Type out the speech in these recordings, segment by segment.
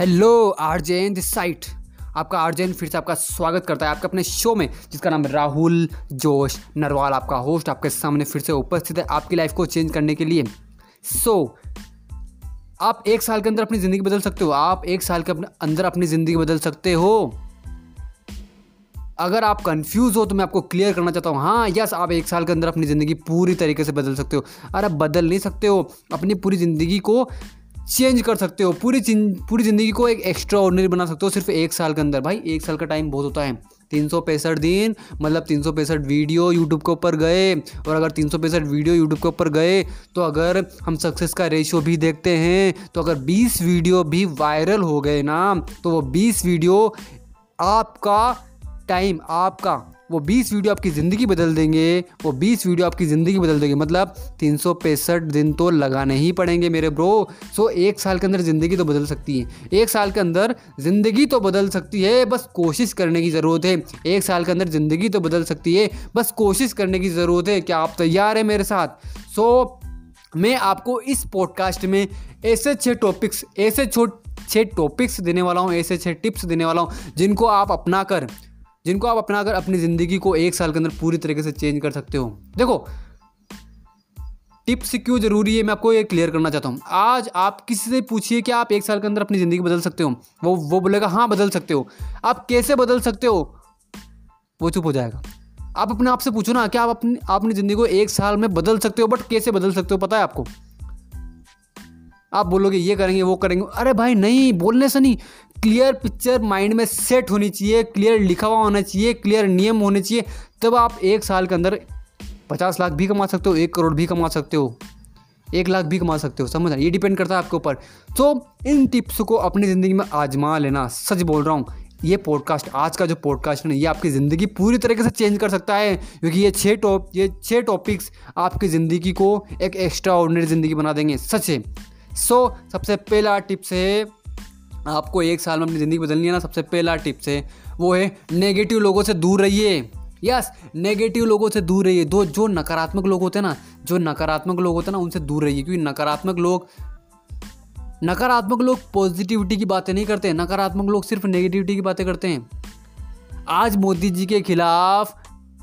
Hello आरजेन this side. आपका आरजेन फिर से आपका स्वागत करता है आपके अपने शो में जिसका नाम राहुल जोश नरवाल। आपका होस्ट आपके सामने फिर से उपस्थित है आपकी लाइफ को चेंज करने के लिए। सो so, आप एक साल के अंदर अपनी ज़िंदगी बदल सकते हो। आप एक साल के अंदर अपनी ज़िंदगी बदल सकते हो। अगर आप कंफ्यूज हो तो मैं आपको क्लियर करना चाहता हूँ। हाँ यस आप एक साल के अंदर अपनी ज़िंदगी पूरी तरीके से बदल सकते हो। अरे बदल नहीं सकते हो। अपनी पूरी ज़िंदगी को चेंज कर सकते हो। पूरी पूरी ज़िंदगी को एक एक्स्ट्रा ऑर्डनरी बना सकते हो सिर्फ़ एक साल के अंदर। भाई, एक साल का टाइम बहुत होता है। तीन सौ पैंसठ दिन मतलब तीन सौ पैंसठ वीडियो यूट्यूब के ऊपर गए और अगर तीन सौ पैंसठ वीडियो यूट्यूब के ऊपर गए तो अगर हम सक्सेस का रेशियो भी देखते हैं तो अगर बीस वीडियो भी वायरल हो गए ना तो वो बीस वीडियो आपका टाइम आपका वो बीस वीडियो आपकी ज़िंदगी बदल देंगे, वो बीस वीडियो आपकी ज़िंदगी बदल देंगे। मतलब तीन सौ पैंसठ दिन तो लगाने ही पड़ेंगे मेरे ब्रो सो एक साल के अंदर ज़िंदगी तो बदल सकती है। एक साल के अंदर ज़िंदगी तो बदल सकती है, बस कोशिश करने की ज़रूरत है। एक साल के अंदर ज़िंदगी तो बदल सकती है, बस कोशिश करने की ज़रूरत है क्या आप तैयार हैं मेरे साथ। सो मैं आपको इस पॉडकास्ट में ऐसे छः टॉपिक्स ऐसे छोट छः टॉपिक्स देने वाला हूँ, ऐसे छः टिप्स देने वाला हूँ, जिनको आप अपना कर जिनको आप अपना कर अपनी ज़िंदगी को एक साल के अंदर पूरी तरीके से चेंज कर सकते हो। देखो, टिप्स क्यों ज़रूरी है, मैं आपको ये क्लियर करना चाहता हूँ। आज आप किसी से पूछिए कि आप एक साल के अंदर अपनी ज़िंदगी बदल सकते हो। वो वो बोलेगा हाँ बदल सकते हो। आप कैसे बदल सकते हो? वो चुप हो जाएगा। आप अपने आप से पूछो ना क्या आप अपनी अपनी ज़िंदगी को एक साल में बदल सकते हो, बट कैसे बदल सकते हो, पता है आपको? आप बोलोगे, ये करेंगे, वो करेंगे। अरे भाई, नहीं, बोलने से नहीं। क्लियर पिक्चर माइंड में सेट होनी चाहिए क्लियर लिखा हुआ होना चाहिए क्लियर नियम होने चाहिए। तब आप एक साल के अंदर पचास लाख भी कमा सकते हो, एक करोड़ भी कमा सकते हो, एक लाख भी कमा सकते हो, समझ ये डिपेंड करता है आपके ऊपर। तो इन टिप्स को अपनी ज़िंदगी में आजमा लेना, सच बोल रहा हूँ। ये पॉडकास्ट आज का जो पॉडकास्ट है ये आपकी ज़िंदगी पूरी तरीके से चेंज कर सकता है। क्योंकि ये छः टॉप ये छः टॉपिक्स आपकी ज़िंदगी को एक एक्स्ट्रा ऑर्डनरी ज़िंदगी बना देंगे, सच है? सो so, सबसे पहला टिप्स है आपको एक साल में अपनी ज़िंदगी बदलनी है ना सबसे पहला टिप्स है वो है नेगेटिव लोगों से दूर रहिए। यस नेगेटिव लोगों से दूर रहिए। दो जो नकारात्मक लोग होते हैं ना जो नकारात्मक लोग होते हैं ना उनसे दूर रहिए क्योंकि नकारात्मक लोग नकारात्मक लोग पॉजिटिविटी की बातें नहीं करते नकारात्मक लोग सिर्फ़ नेगेटिविटी की बातें करते हैं। आज मोदी जी के खिलाफ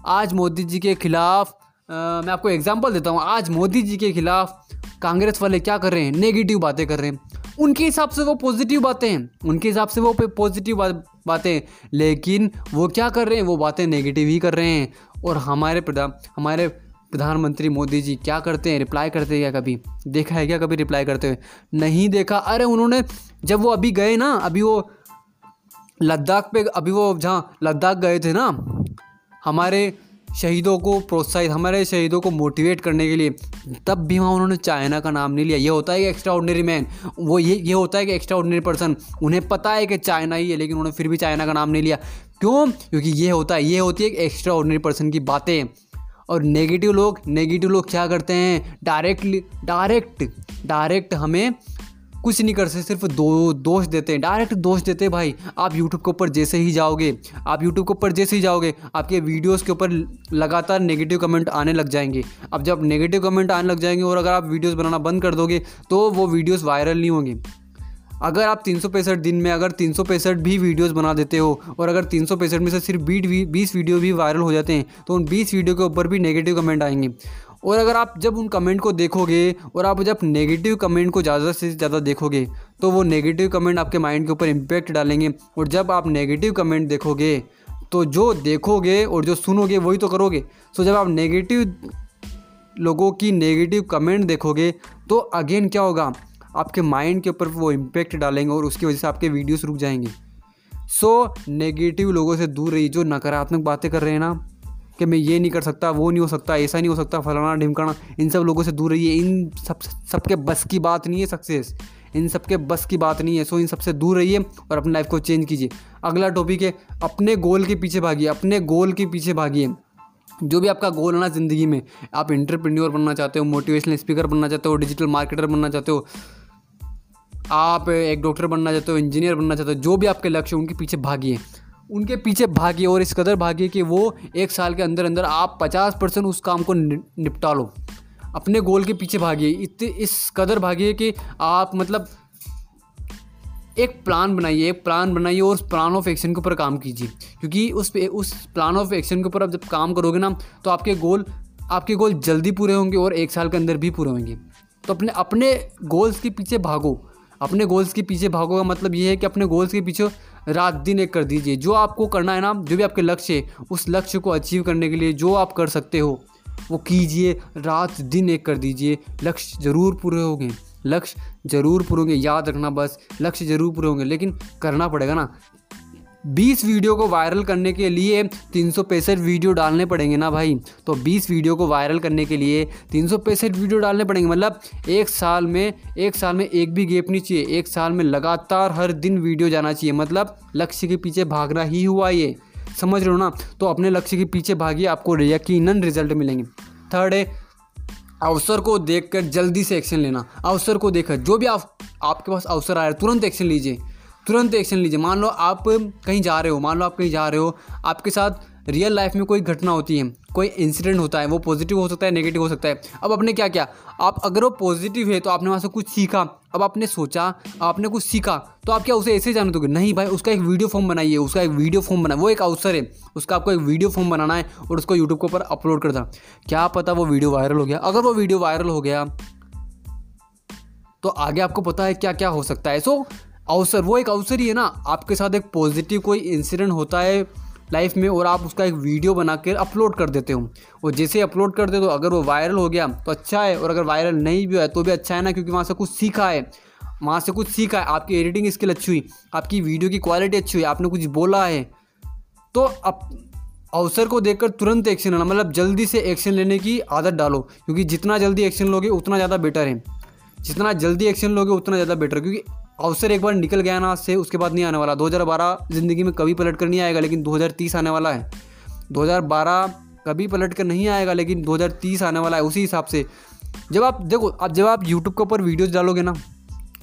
आज मोदी जी के खिलाफ आ, मैं आपको एग्जांपल देता हूँ। आज मोदी जी के खिलाफ कांग्रेस वाले क्या कर रहे हैं? नेगेटिव बातें कर रहे हैं। उनके हिसाब से वो पॉजिटिव बातें हैं। उनके हिसाब से वो पॉजिटिव बातें लेकिन वो क्या कर रहे हैं? वो बातें नेगेटिव ही कर रहे हैं। और हमारे प्रधान हमारे प्रधानमंत्री मोदी जी क्या करते हैं? रिप्लाई करते हैं क्या कभी? देखा है क्या कभी रिप्लाई करते हुए? नहीं देखा। अरे उन्होंने जब वो अभी गए ना, अभी वो लद्दाख पे अभी वो जहाँ लद्दाख गए थे ना, हमारे शहीदों को प्रोत्साहित, हमारे शहीदों को मोटिवेट करने के लिए, तब भी वहाँ उन्होंने चाइना का नाम नहीं लिया। ये होता है कि एक्स्ट्रा ऑर्डनरी मैन वो ये ये होता है कि एक्स्ट्रा ऑर्डनरी पर्सन उन्हें पता है कि चाइना ही है, लेकिन उन्होंने फिर भी चाइना का नाम नहीं लिया। क्यों? क्योंकि ये होता है, ये होती है कि एक्स्ट्रा ऑर्डनरी पर्सन की बातें। और नेगेटिव लोग नेगेटिव लोग क्या करते हैं? डायरेक्टली डायरेक्ट डायरेक्ट हमें कुछ नहीं कर सकते, सिर्फ़ दो, दोष देते हैं डायरेक्ट दोष देते हैं भाई। आप यूट्यूब के ऊपर जैसे ही जाओगे, आप यूट्यूब के ऊपर जैसे ही जाओगे, आपके वीडियोस के ऊपर लगातार नेगेटिव कमेंट आने लग जाएँगे। अब जब नेगेटिव कमेंट आने लग जाएँगे और अगर आप वीडियोस बनाना बंद कर दोगे तो वो वीडियोस वायरल नहीं होंगे। अगर आप तीन सौ पैंसठ दिन में अगर तीन सौ पैंसठ भी वीडियोस बना देते हो, और अगर तीन सौ पैंसठ में से सिर्फ़ बीट बीस वीडियो भी वायरल हो जाते हैं तो उन बीस वीडियो के ऊपर भी नेगेटिव कमेंट आएँगे। और अगर आप जब उन कमेंट को देखोगे और आप जब नेगेटिव कमेंट को ज़्यादा से ज़्यादा देखोगे तो वो नेगेटिव कमेंट आपके माइंड के ऊपर इम्पेक्ट डालेंगे। और जब आप नेगेटिव कमेंट देखोगे तो जो देखोगे और जो सुनोगे वही तो करोगे। सो जब आप नेगेटिव लोगों की नेगेटिव कमेंट देखोगे तो अगेन क्या होगा? आपके माइंड के ऊपर वो इम्पेक्ट डालेंगे और उसकी वजह से आपके वीडियोस रुक जाएँगे। सो so, नेगेटिव लोगों से दूर रही जो नकारात्मक बातें कर रहे हैं ना। कि मैं ये नहीं कर सकता, वो नहीं हो सकता, ऐसा नहीं हो सकता, फलाना ढिमकाना। इन सब लोगों से दूर रहिए। इन सब, सबके बस की बात नहीं है सक्सेस इन सबके बस की बात नहीं है। सो इन सबसे दूर रहिए और अपनी लाइफ को चेंज कीजिए। अगला टॉपिक है, अपने गोल के पीछे भागिए। अपने गोल के पीछे भागिए। जो भी आपका गोल है ना ज़िंदगी में, आप इंटरप्रेन्योर बनना चाहते हो मोटिवेशनल स्पीकर बनना चाहते हो डिजिटल मार्केटर बनना चाहते हो, आप एक डॉक्टर बनना चाहते हो इंजीनियर बनना चाहते हो, जो भी आपके लक्ष्य उनके पीछे भागिए। उनके पीछे भागी और इस कदर भागी कि वो एक साल के अंदर अंदर आप पचास परसेंट उस काम को निपटा लो। अपने गोल के पीछे भागिए इतने इस कदर भागिए कि आप मतलब एक प्लान बनाइए, एक प्लान बनाइए और उस प्लान ऑफ़ एक्शन के ऊपर काम कीजिए। क्योंकि उस पे उस प्लान ऑफ़ एक्शन के ऊपर आप जब काम करोगे ना तो आपके गोल आपके गोल जल्दी पूरे होंगे और एक साल के अंदर भी पूरे होंगे। तो अपने अपने गोल्स के पीछे भागो। अपने गोल्स के पीछे भागो का मतलब ये है कि अपने गोल्स के पीछे रात दिन एक कर दीजिए। जो आपको करना है ना, जो भी आपके लक्ष्य है, उस लक्ष्य को अचीव करने के लिए जो आप कर सकते हो, वो कीजिए। रात दिन एक कर दीजिए। लक्ष्य ज़रूर पूरे होंगे। लक्ष्य ज़रूर पूरे होंगे। याद रखना बस। लक्ष्य ज़रूर पूरे होंगे। लेकिन करना पड़ेगा ना। बीस वीडियो को वायरल करने के लिए तीन सौ पैंसठ वीडियो डालने पड़ेंगे ना भाई? तो बीस वीडियो को वायरल करने के लिए तीन सौ पैंसठ वीडियो डालने पड़ेंगे। मतलब एक साल में, एक साल में एक भी गेप नहीं चाहिए। एक साल में लगातार हर दिन वीडियो जाना चाहिए। मतलब लक्ष्य के पीछे भागना ही हुआ ये। समझ रहे हो ना? तो अपने लक्ष्य के पीछे भागिए, आपको यकीनन रिज़ल्ट मिलेंगे। थर्ड है, अवसर को देखकर जल्दी से एक्शन लेना। अवसर को देखकर, जो भी आप, आपके पास अवसर आया, तुरंत एक्शन लीजिए। तुरंत एक्शन लीजिए। मान लो आप कहीं जा रहे हो, मान लो आप कहीं जा रहे हो, आपके साथ रियल लाइफ में कोई घटना होती है, कोई इंसिडेंट होता है, वो पॉजिटिव हो सकता है नेगेटिव हो सकता है। अब आपने क्या किया? आप अगर वो पॉजिटिव है तो आपने वहाँ से कुछ सीखा, अब आपने सोचा, आपने कुछ सीखा तो आप क्या उसे ऐसे जान दोगे? नहीं भाई, उसका एक वीडियो फॉर्म बनाइए, उसका एक वीडियो फॉर्म बनाए वो एक अवसर है, उसका आपको एक वीडियो फॉर्म बनाना है और उसको यूट्यूब के ऊपर अपलोड कर देना। क्या पता वो वीडियो वायरल हो गया? अगर वो वीडियो वायरल हो गया तो आगे आपको पता है क्या क्या हो सकता है। सो अवसर, वो एक अवसर ही है ना, आपके साथ एक पॉजिटिव कोई इंसिडेंट होता है लाइफ में और आप उसका एक वीडियो बना कर अपलोड कर देते हो। और जैसे अपलोड कर दे तो अगर वो वायरल हो गया तो अच्छा है, और अगर वायरल नहीं भी हुआ तो भी अच्छा है ना, क्योंकि वहाँ से कुछ सीखा है। वहाँ से कुछ सीखा है, आपकी एडिटिंग स्किल अच्छी हुई, आपकी वीडियो की क्वालिटी अच्छी हुई, आपने कुछ बोला है तो अब अवसर को देखकर तुरंत एक्शन लेना मतलब जल्दी से एक्शन लेने की आदत डालो, क्योंकि जितना जल्दी एक्शन लोगे, उतना ज़्यादा बेटर है। जितना जल्दी एक्शन लोगे, उतना ज़्यादा बेटर क्योंकि अवसर एक बार निकल गया ना से उसके बाद नहीं आने वाला। 2012 ज़िंदगी में कभी पलट कर नहीं आएगा लेकिन 2030 आने वाला है। 2012 कभी पलट कर नहीं आएगा लेकिन 2030 आने वाला है उसी हिसाब से। जब आप देखो अब जब आप यूट्यूब के ऊपर वीडियोज़ डालोगे ना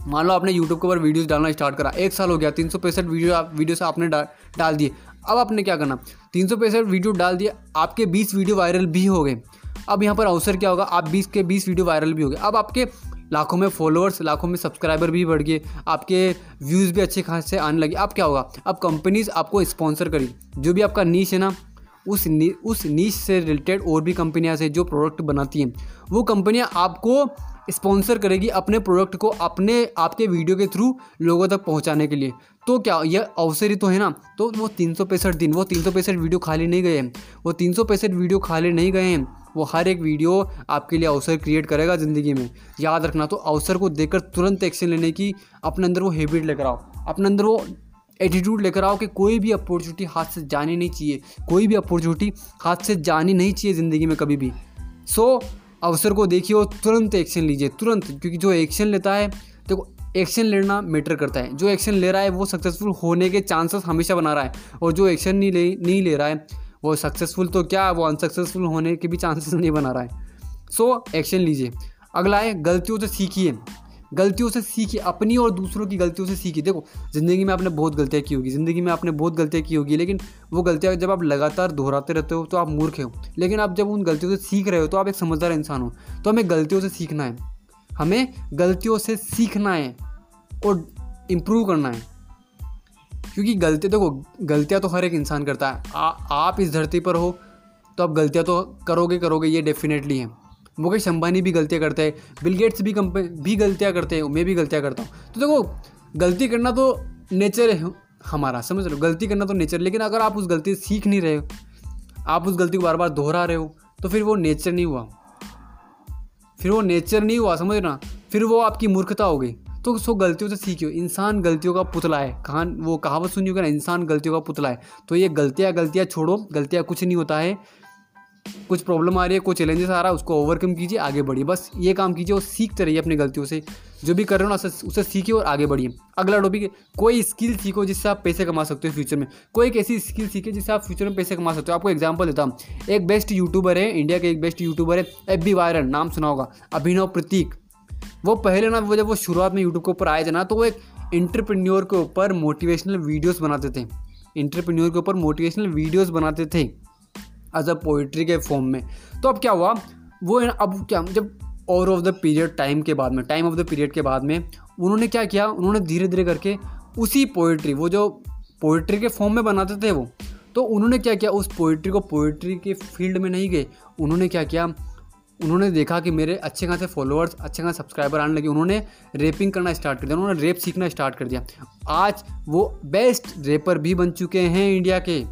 मान लो आपने यूट्यूब के ऊपर वीडियोज़ डालना स्टार्ट करा एक साल हो गया तीन सौ पैंसठ वीडियो आप वीडियो से आपने डा, डाल दिए। अब आपने क्या करना? तीन सौ पैंसठ वीडियो डाल दिए आपके बीस वीडियो वायरल भी हो गए। अब यहाँ पर अवसर क्या होगा? आप बीस के बीस वीडियो वायरल भी हो गए। अब आपके लाखों में फॉलोअर्स लाखों में सब्सक्राइबर भी बढ़ गए। आपके व्यूज़ भी अच्छे खासे आने लगे। अब क्या होगा? अब कंपनीज़ आपको स्पॉन्सर करी जो भी आपका नीच है ना उस नी, उस नीच से रिलेटेड और भी कंपनियाँ से जो प्रोडक्ट बनाती हैं। वो कंपनियाँ आपको स्पॉन्सर करेगी अपने प्रोडक्ट को अपने आपके वीडियो के थ्रू लोगों तक पहुँचाने के लिए। तो क्या यह अवसर ही तो है ना? तो वो तीन सौ पैंसठ दिन वो तीन सौ पैंसठ वीडियो खाली नहीं गए हैं। वो तीन सौ पैंसठ वीडियो खाली नहीं गए हैं। वो हर एक वीडियो आपके लिए अवसर क्रिएट करेगा ज़िंदगी में। याद रखना तो अवसर को देखकर तुरंत एक्शन लेने की अपने अंदर वो हैबिट लेकर आओ। अपने अंदर वो एटीट्यूड लेकर आओ कि कोई भी अपॉर्चुनिटी हाथ से जानी नहीं चाहिए। कोई भी अपॉर्चुनिटी हाथ से जानी नहीं चाहिए ज़िंदगी में कभी भी। सो so, अवसर को देखिए और तुरंत एक्शन लीजिए, तुरंत, क्योंकि जो एक्शन लेता है, देखो एक्शन लेना मैटर करता है। जो एक्शन ले रहा है, वो सक्सेसफुल होने के चांसेस हमेशा बना रहा है। और जो एक्शन नहीं ले नहीं ले रहा है, वो सक्सेसफुल तो क्या, वो अनसक्सेसफुल होने के भी चांसेस नहीं बना रहा है। सो एक्शन लीजिए। अगला है, गलतियों से सीखिए। गलतियों से सीखिए अपनी और दूसरों की गलतियों से सीखिए देखो ज़िंदगी में आपने बहुत गलतियाँ की होगी ज़िंदगी में आपने बहुत गलतियाँ की होगी लेकिन वो गलतियाँ जब आप लगातार दोहराते रहते हो तो आप मूर्ख हो। लेकिन आप जब उन गलतियों से सीख रहे हो तो आप एक समझदार इंसान हो। तो हमें गलतियों से सीखना है। हमें गलतियों से सीखना है और इम्प्रूव करना है। क्योंकि गलती देखो गलतियाँ तो हर एक इंसान करता है। आ, आप इस धरती पर हो तो आप गलतियाँ तो करोगे करोगे ये डेफिनेटली है। मुकेश अंबानी भी गलतियाँ करते हैं, बिल गेट्स भी कंपनी भी गलतियाँ करते हैं, मैं भी गलतियाँ करता हूँ। तो देखो, गलती करना तो नेचर है, हमारा, समझ हो? गलती करना तो नेचर, लेकिन अगर आप उस गलती से सीख नहीं रहे हो, आप उस गलती को बार बार दोहरा रहे हो तो फिर वो नेचर नहीं हुआ। फिर वो नेचर नहीं हुआ, समझ ना? फिर वो आपकी मूर्खता हो गई। तो सो गलतियों से सीखियो। इंसान गलतियों का पुतला है। कहाँ वो कहावत सुनी होगा ना, इंसान गलतियों का पुतला है। तो ये गलतियाँ गलतियाँ छोड़ो, गलतियाँ कुछ नहीं होता है। कुछ प्रॉब्लम आ रही है कोई चैलेंजेस आ रहा है, उसको ओवरकम कीजिए, आगे बढ़िए। बस ये काम कीजिए और सीखते रहिए अपनी गलतियों से। जो भी कर रहे हो ना, उसे सीखिए और आगे बढ़िए। अगला टॉपिक है, कोई स्किल सीखो जिससे आप पैसे कमा सकते हो फ्यूचर में। कोई एक ऐसी स्किल सीखे जिससे आप फ्यूचर में पैसे कमा सकते हो। आपको एग्ज़ाम्पल देता हूँ। एक बेस्ट यूट्यूबर है इंडिया के एक बेस्ट यूट्यूबर है एफ़ बी वायरन नाम सुना होगा, अभिनव प्रतीक। वो पहले ना, वो जब वो शुरुआत में यूट्यूब के ऊपर आए थे ना तो वो एक इंटरप्रेन्योर के ऊपर मोटिवेशनल वीडियोस बनाते थे। इंटरप्रेन्योर के ऊपर मोटिवेशनल वीडियोस बनाते थे। एज अ पोइट्री के फॉर्म में। तो अब क्या हुआ? वो अब क्या, जब over of the period time के बाद में टाइम ऑफ़ द पीरियड के बाद में उन्होंने क्या किया? उन्होंने धीरे धीरे करके उसी पोइट्री वो जो पोइट्री के फॉर्म में बनाते थे वो तो उन्होंने क्या किया? उस पोइट्री को पोइट्री के फ़ील्ड में नहीं गए। उन्होंने क्या किया? उन्होंने देखा कि मेरे अच्छे खासे फॉलोअर्स अच्छे खासे सब्सक्राइबर आने लगे। उन्होंने रेपिंग करना स्टार्ट कर दिया। उन्होंने रेप सीखना स्टार्ट कर दिया। आज वो बेस्ट रेपर भी बन चुके हैं इंडिया के।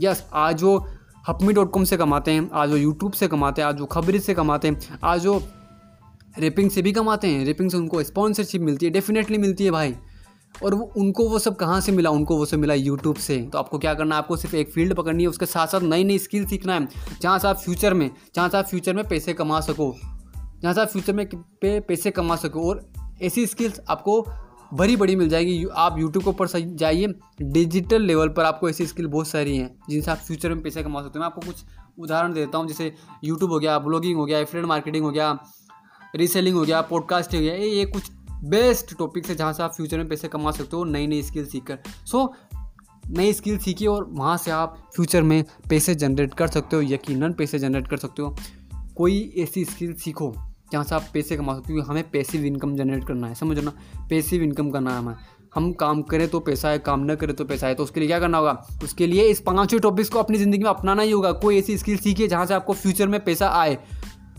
यस आज वो हपमी डॉट कॉम से कमाते हैं, आज वो यूट्यूब से कमाते हैं, आज वो खबरें से कमाते हैं, आज वो रेपिंग से भी कमाते हैं, रेपिंग से उनको स्पॉन्सरशिप मिलती है, डेफिनेटली मिलती है भाई। और वो उनको वो सब कहाँ से मिला? उनको वो सब मिला यूट्यूब से। तो आपको क्या करना है? आपको सिर्फ़ एक फ़ील्ड पकड़नी है, उसके साथ साथ नई नई स्किल सीखना है, जहाँ से आप फ्यूचर में, जहाँ से आप फ्यूचर में पैसे कमा सको, जहाँ से आप फ्यूचर में पे, पैसे कमा सको। और ऐसी स्किल्स आपको बड़ी बड़ी मिल जाएगी। आप यूट्यूब के ऊपर जाइए। डिजिटल लेवल पर आपको ऐसी स्किल बहुत सारी हैं, जिनसे आप फ्यूचर में पैसे कमा सकते हो। मैं आपको कुछ उदाहरण देता हूँ, जैसे यूट्यूब हो गया ब्लॉगिंग हो गया एफलेट मार्केटिंग हो गया रीसेलिंग हो गया पॉडकास्ट हो गया, ये ये कुछ बेस्ट टॉपिक है जहाँ से आप फ्यूचर में पैसे कमा सकते हो नई नई स्किल सीख कर सो नई स्किल सीखिए और वहाँ से आप फ्यूचर में पैसे जनरेट कर सकते हो, यकीनन पैसे जनरेट कर सकते हो। कोई ऐसी स्किल सीखो जहाँ से आप पैसे कमा सकते हो क्योंकि हमें पैसिव इनकम जनरेट करना है समझना पैसिव इनकम करना है। हमें हम काम करें तो पैसा है काम न करें तो पैसा है तो उसके लिए क्या करना होगा? उसके लिए इस पाँचों टॉपिक्स को अपनी ज़िंदगी में अपनाना ही होगा। कोई ऐसी स्किल सीखिए जहाँ से आपको फ्यूचर में पैसा आए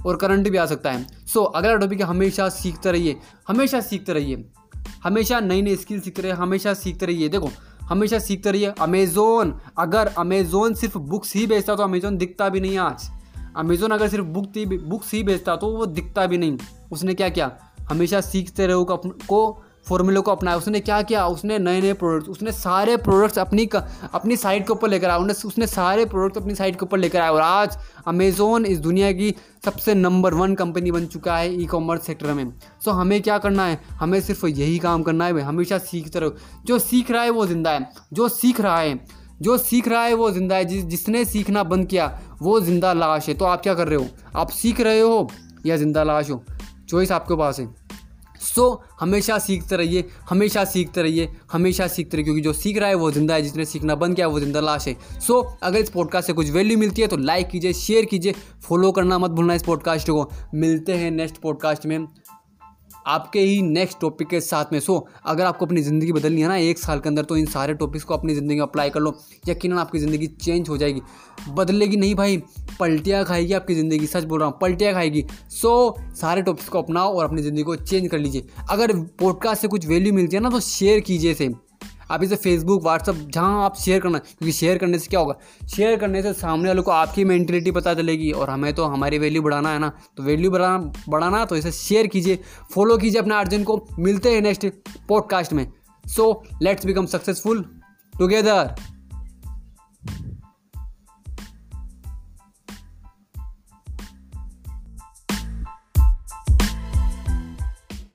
और करंट भी आ सकता है। सो so, अगला टॉपिक है हमेशा सीखते रहिए। हमेशा सीखते रहिए। हमेशा नई नई स्किल सीखते रहिए हमेशा सीखते रहिए। देखो हमेशा सीखते रहिए। अमेज़ोन अगर अमेज़ोन सिर्फ़ बुक्स ही बेचता तो अमेज़ोन दिखता भी नहीं आज। अमेज़ोन अगर सिर्फ़ बुक थी बुक्स ही बेचता तो वो दिखता भी नहीं। उसने क्या किया? हमेशा सीखते रहो को फॉर्मूले को अपनाया। उसने क्या किया? उसने नए नए प्रोडक्ट्स उसने सारे प्रोडक्ट्स अपनी अपनी साइट के ऊपर लेकर आया। उसने उसने सारे प्रोडक्ट्स अपनी साइट के ऊपर लेकर आया। और आज अमेज़ोन इस दुनिया की सबसे नंबर वन कंपनी बन चुका है ई कॉमर्स सेक्टर में। सो हमें क्या करना है? हमें सिर्फ़ यही काम करना है हमेशा सीखते रहो। जो सीख रहा है वो ज़िंदा है। जो सीख रहा है जो सीख रहा है वो ज़िंदा है। जिस जिसने सीखना बंद किया वो ज़िंदा लाश है। तो आप क्या कर रहे हो? आप सीख रहे हो या ज़िंदा लाश हो? चॉइस आपके पास है। सो so, हमेशा सीखते रहिए हमेशा सीखते रहिए हमेशा सीखते रहिए क्योंकि जो सीख रहा है वो ज़िंदा है। जिसने सीखना बंद किया वो ज़िंदा लाश है। सो so, अगर इस पॉडकास्ट से कुछ वैल्यू मिलती है तो लाइक कीजिए शेयर कीजिए फॉलो करना मत भूलना इस पॉडकास्ट को। मिलते हैं नेक्स्ट पॉडकास्ट में। आपके ही नेक्स्ट टॉपिक के साथ में। सो अगर आपको अपनी ज़िंदगी बदलनी है ना, एक साल के अंदर तो इन सारे टॉपिक्स को अपनी ज़िंदगी में अप्लाई कर लो। यकीन आपकी ज़िंदगी चेंज हो जाएगी। बदलेगी नहीं भाई, पलटियाँ खाएगी आपकी ज़िंदगी, सच बोल रहा हूँ, पलटियाँ खाएगी। सो सारे टॉपिक्स को अपनाओ और अपनी ज़िंदगी को चेंज कर लीजिए। अगर पॉडकास्ट से कुछ वैल्यू मिलती है ना तो शेयर कीजिए इसे। आप इसे फेसबुक व्हाट्सअप जहाँ आप शेयर करना, क्योंकि शेयर करने से क्या होगा? शेयर करने से सामने वालों को आपकी मैंटेलिटी पता चलेगी और हमें तो हमारी वैल्यू बढ़ाना है ना। तो वैल्यू बढ़ाना बढ़ाना तो इसे शेयर कीजिए फॉलो कीजिए अपने अर्जन को। मिलते हैं नेक्स्ट पॉडकास्ट में। So let's become successful together